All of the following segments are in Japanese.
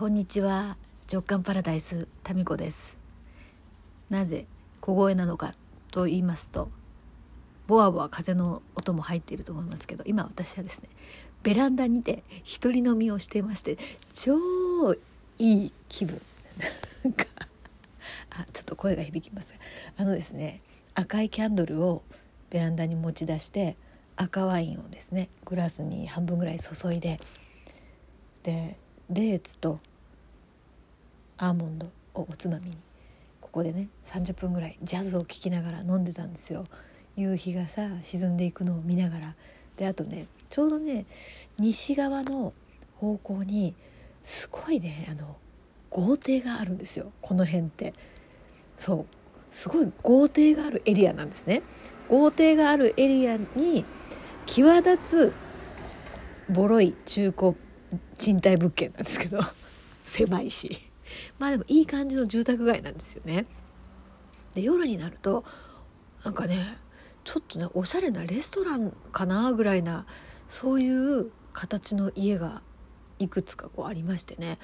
こんにちは。直感パラダイスタミコです。なぜ小声なのかと言いますとボワボワ風の音も入っていると思いますけど今私はですねベランダにて一人飲みをしていまして超いい気分。なんかあちょっと声が響きますあのですね赤いキャンドルをベランダに持ち出して赤ワインをですねグラスに半分ぐらい注いででデーツとアーモンドをおつまみに。ここでね30分ぐらいジャズを聴きながら飲んでたんですよ。夕日がさ沈んでいくのを見ながら。であとねちょうどね西側の方向にすごいねあの豪邸があるんですよ。この辺って。そう。すごい豪邸があるエリアなんですね。豪邸があるエリアに際立つボロい中古賃貸物件なんですけど。狭いし。まあでもいい感じの住宅街なんですよね。で夜になるとなんかねちょっとねおしゃれなレストランかなぐらいなそういう形の家がいくつかこうありましてね。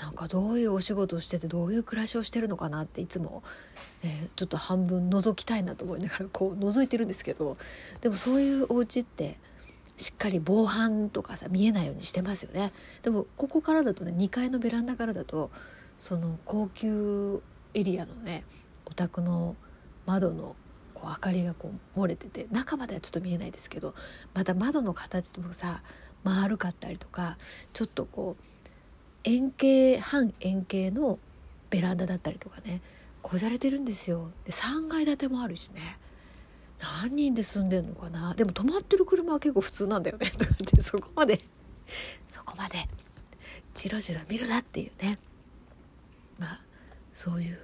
なんかどういうお仕事をしててどういう暮らしをしてるのかなっていつも、えー、ちょっと半分覗きたいなと思いながらこう覗いてるんですけどでもそういうお家ってしっかり防犯とかさ見えないようにしてますよね。でもここからだとね2階のベランダからだとその高級エリアのねお宅の窓のこう明かりがこう漏れてて中まではちょっと見えないですけどまた窓の形もさ丸かったりとかちょっとこう円形半円形のベランダだったりとかねこじゃれてるんですよ。で3階建てもあるしね。何人で住んでんのかな？でも止まってる車は結構普通なんだよね。とかってそこまでそこまでじろじろ見るなっていうね。まあそういう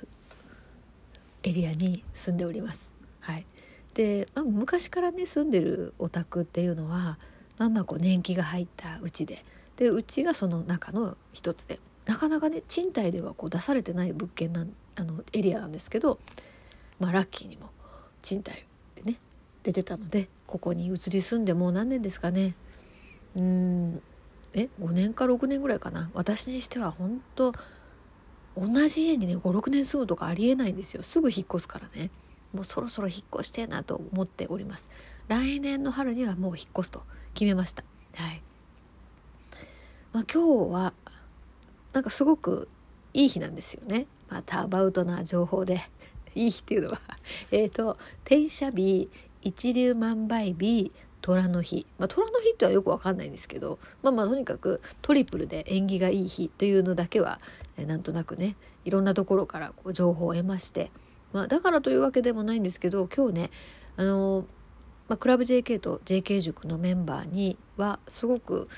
エリアに住んでおります。はい、で、まあ、昔からね住んでるお宅っていうのはまあまあこう年季が入ったうちで。でうちがその中の一つで。なかなかね賃貸ではこう出されてない物件なんあのエリアなんですけど、まあ、ラッキーにも賃貸でね出てたのでここに移り住んでもう何年ですかね。うん。え5年か6年ぐらいかな。私にしては本当同じ家にね56年住むとかありえないんですよ。すぐ引っ越すからね。もうそろそろ引っ越してなと思っております。来年の春にはもう引っ越すと。決めました。はい。まあ、今日はなんかすごくいい日なんですよね。またアバウトな情報で。いい日っていうのは。えっと転写日一粒万倍日虎の日、まあ、虎の日ってはよくわかんないんですけどまあまあとにかくトリプルで縁起がいい日というのだけはえなんとなくねいろんなところからこう情報を得まして、まあ、だからというわけでもないんですけど今日ねあのまあ、クラブ JK と JK 塾のメンバーにはすごく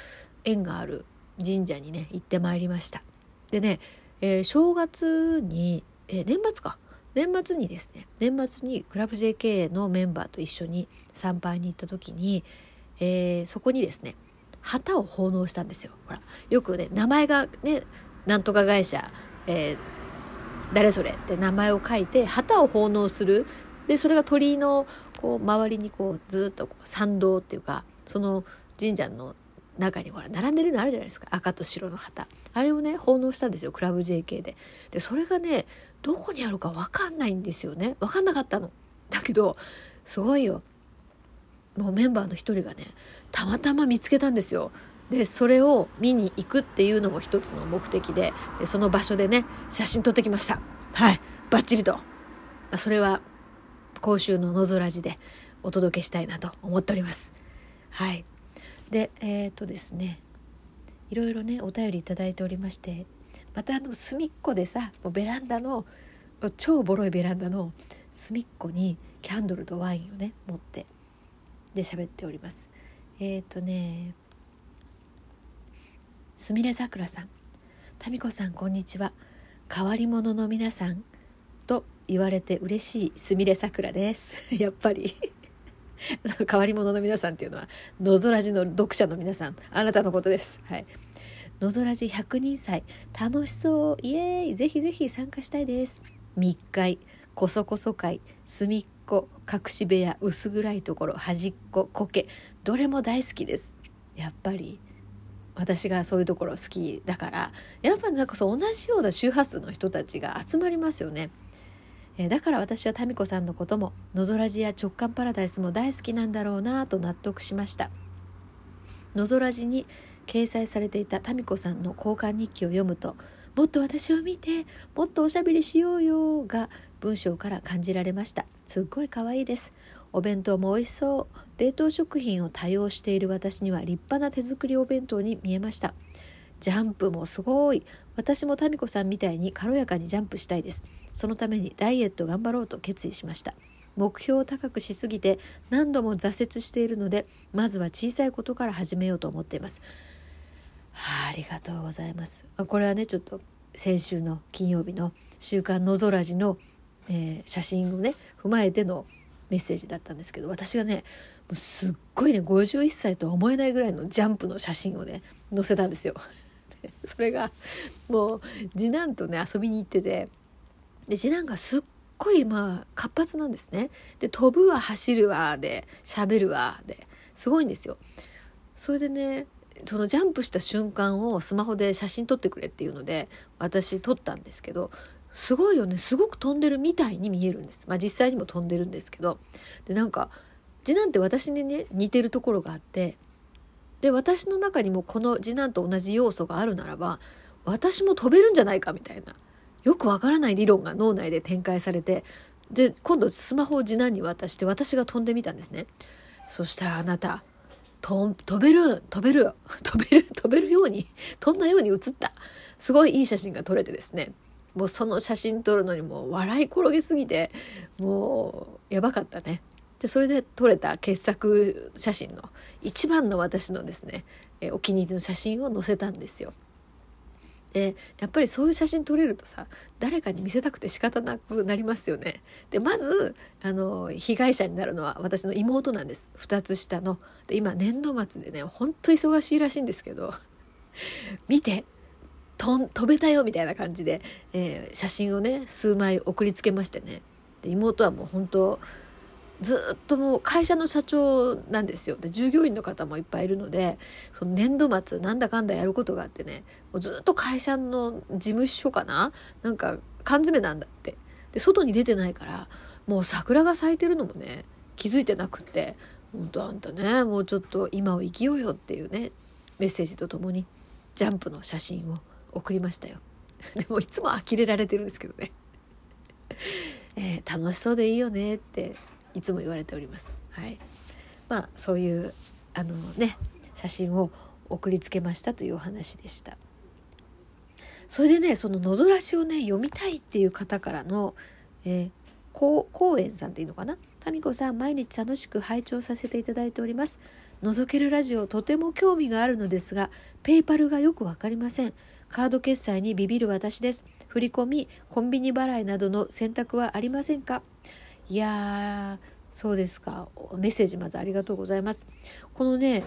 縁がある神社にね行ってまいりました。でね、えー、正月に、えー、年末か。年末にですね年末にクラブ JK のメンバーと一緒に参拝に行った時に、えー、そこにですね旗を奉納したんですよ。ほらよくね名前がねなんとか会社、えー、誰それって名前を書いて旗を奉納する。でそれが鳥居のこう周りにこうずっとこう参道っていうかその神社の中にほら並んでるのあるじゃないですか。赤と白の旗。あれをね奉納したんですよ。クラブ JK で。でそれがねどこにあるか分かんないんですよね。分かんなかったの。だけどすごいよ。もうメンバーの一人がねたまたま見つけたんですよ。でそれを見に行くっていうのも一つの目的で。でその場所でね写真撮ってきました。はい。バッチリと。あそれは今週ののぞらじでお届けしたいなと思っております。はい。でえっ、ー、とですねいろいろねお便り頂いておりましてまたあの隅っこでさもうベランダの超ボロいベランダの隅っこにキャンドルとワインをね持ってで喋っております。えっ、ー、とねすみれさくらさん。民子さんこんにちは。変わり者の皆さんと言われて嬉しいすみれさくらです。やっぱり。変わり者の皆さんっていうのは、のぞらじの読者の皆さん、あなたのことです。はい。のぞらじ100人祭、楽しそう、イエーイぜひぜひ参加したいです。密会、こそこそ会、隅っこ、隠し部屋、薄暗いところ、端っこ、苔、どれも大好きです。やっぱり、私がそういうところ好きだからやっぱなんかそう同じような周波数の人たちが集まりますよね。えだから私は民子さんのことものぞらじや直感パラダイスも大好きなんだろうなと納得しました。のぞらじに掲載されていた民子さんの交換日記を読むともっと私を見てもっとおしゃべりしようよが文章から感じられました。すっごい可愛いです。お弁当も美味しそう。冷凍食品を多用している私には立派な手作りお弁当に見えました。ジャンプもすごい。私も民子さんみたいに軽やかにジャンプしたいです。そのためにダイエット頑張ろうと決意しました。目標を高くしすぎて何度も挫折しているのでまずは小さいことから始めようと思っています。はあ、ありがとうございます。これはねちょっと先週の金曜日の「週刊のぞらじの」えー、写真をね踏まえてのメッセージだったんですけど私がねもうすっごいね51歳とは思えないぐらいのジャンプの写真をね載せたんですよ。それがもう次男とね遊びに行っててで次男がすっごいまあ活発なんですね。で飛ぶわ走るわで喋るわですごいんですよ。それでねそのジャンプした瞬間をスマホで写真撮ってくれっていうので私撮ったんですけどすごいよねすごく飛んでるみたいに見えるんです。まあ実際にも飛んでるんですけどでなんか次男って私にね似てるところがあってで私の中にもこの次男と同じ要素があるならば私も飛べるんじゃないかみたいなよくわからない理論が脳内で展開されてで今度スマホを次男に渡して私が飛んでみたんですね。そしたらあなた飛べる飛べる 飛べる飛べるように飛んだように映った。すごいいい写真が撮れてですね。もうその写真撮るのにもう笑い転げすぎてもうやばかったね。でそれで撮れた傑作写真の一番の私のですねお気に入りの写真を載せたんですよ。でやっぱりそういう写真撮れるとさ誰かに見せたくて仕方なくなりますよね。でまずあの被害者になるのは私の妹なんです2つ下の。で今年度末でねほんと忙しいらしいんですけど 見て飛べたよみたいな感じで、えー、写真をね数枚送りつけましてねで妹はもう本当ずっともう会社の社長なんですよで従業員の方もいっぱいいるのでその年度末なんだかんだやることがあってねもうずっと会社の事務所かな？なんか缶詰なんだってで外に出てないからもう桜が咲いてるのもね気づいてなくって「本当あんたねもうちょっと今を生きようよ」っていうねメッセージとともにジャンプの写真を送りましたよ。でもいつも呆れられてるんですけどね。えー、楽しそうでいいよねっていつも言われております。はい、まあそういうあのね写真を送りつけましたというお話でした。それでねその野ざらしをね読みたいっていう方からの、えー、こう園さんっていいのかな？民子さん毎日楽しく拝聴させていただいております。覗けるラジオとても興味があるのですがペイパルがよくわかりません。カード決済にビビる私です。振り込み、コンビニ払いなどの選択はありませんか？いやー、そうですか。メッセージまずありがとうございます。このね、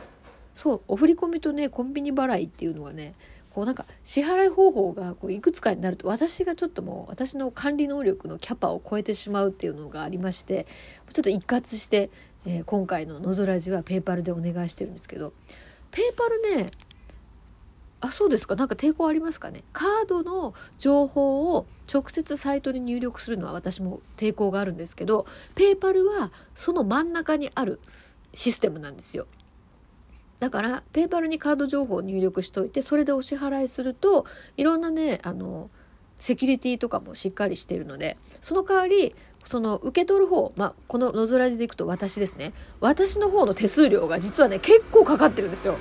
そう、お振り込みとね、コンビニ払いっていうのはね、こうなんか支払い方法がこういくつかになると私がちょっともう私の管理能力のキャパを超えてしまうっていうのがありましてちょっと一括して、えー、今回の「のぞらじ」はペーパルでお願いしてるんですけどペーパルねあそうですか。なんか抵抗ありますかね。カードの情報を直接サイトに入力するのは私も抵抗があるんですけどペーパルはその真ん中にあるシステムなんですよ。だからペーパルにカード情報を入力しといてそれでお支払いするといろんなねあのセキュリティとかもしっかりしているのでその代わりその受け取る方、まあ、こののぞらじでいくと私ですね。私の方の手数料が実はね結構かかってるんですよ。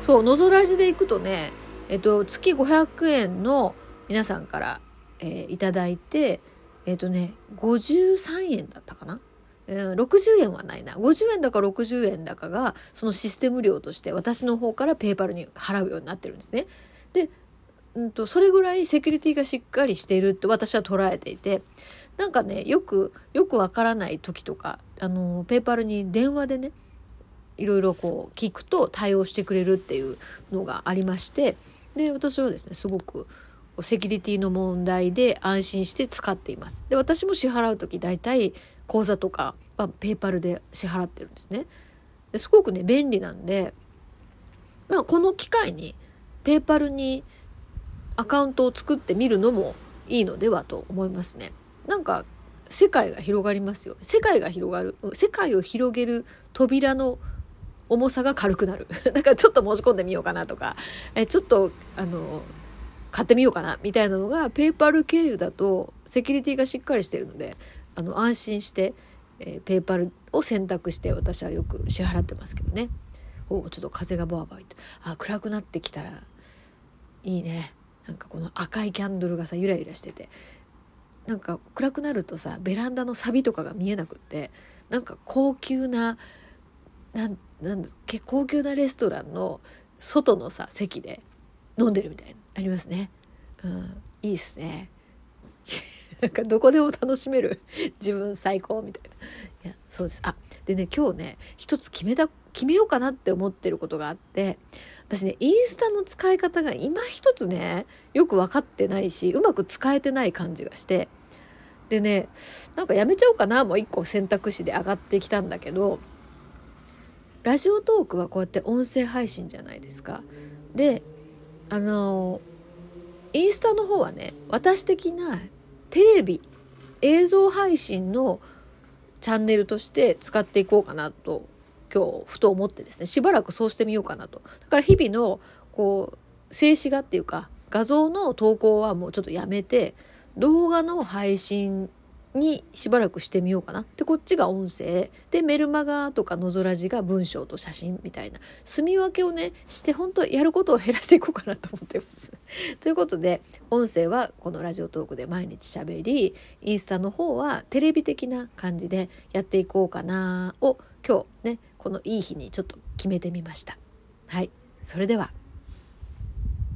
そう、のぞらじで行くとね、えっと、月500円の皆さんから、えー、いただいて、えっとね、53円だったかな？えー、60円はないな。50円だか60円だかが、そのシステム料として私の方からペーパルに払うようになってるんですね。で、うんと、それぐらいセキュリティがしっかりしているって私は捉えていて、なんかね、よく、よくわからない時とか、あの、ペーパルに電話でね、いろいろこう聞くと対応してくれるっていうのがありましてで私はですねすごくセキュリティの問題で安心して使っています。で私も支払う時大体口座とかはペーパルで支払ってるんですね。ですごくね便利なんでまあ、この機会にペーパルにアカウントを作ってみるのもいいのではと思いますね。なんか世界が広がりますよ。世界が広がる。世界を広げる扉の重さが軽くなる。だからちょっと申し込んでみようかなとか、えちょっと、あの、買ってみようかなみたいなのが、ペーパル経由だとセキュリティがしっかりしてるので、あの、安心して、えー、ペーパルを選択して私はよく支払ってますけどね。おちょっと風がバーバーいって。あ、暗くなってきたらいいね。なんかこの赤いキャンドルがさ、ゆらゆらしてて。なんか暗くなるとさ、ベランダのサビとかが見えなくって、なんか高級な、なんなん結高級なレストランの外のさ席で飲んでるみたいなありますね。うん、いいっすね。なんかどこでも楽しめる自分最高みたいな。いやそうです。あでね今日ね一つ決めた決めようかなって思ってることがあって私ねインスタの使い方が今一つねよく分かってないしうまく使えてない感じがしてでねなんかやめちゃおうかなもう一個選択肢で上がってきたんだけどラジオトークはこうやって音声配信じゃないですか。で、あの、インスタの方はね、私的なテレビ、映像配信のチャンネルとして使っていこうかなと、今日ふと思ってですね、しばらくそうしてみようかなと。だから日々の、こう、静止画っていうか、画像の投稿はもうちょっとやめて、動画の配信にしばらくしてみようかな。で、こっちが音声。で、メルマガとかのぞらじが文章と写真みたいな、住み分けをね、して本当やることを減らしていこうかなと思ってます。ということで、音声はこのラジオトークで毎日喋り、インスタの方はテレビ的な感じでやっていこうかなを今日ね、このいい日にちょっと決めてみました。はい。それでは。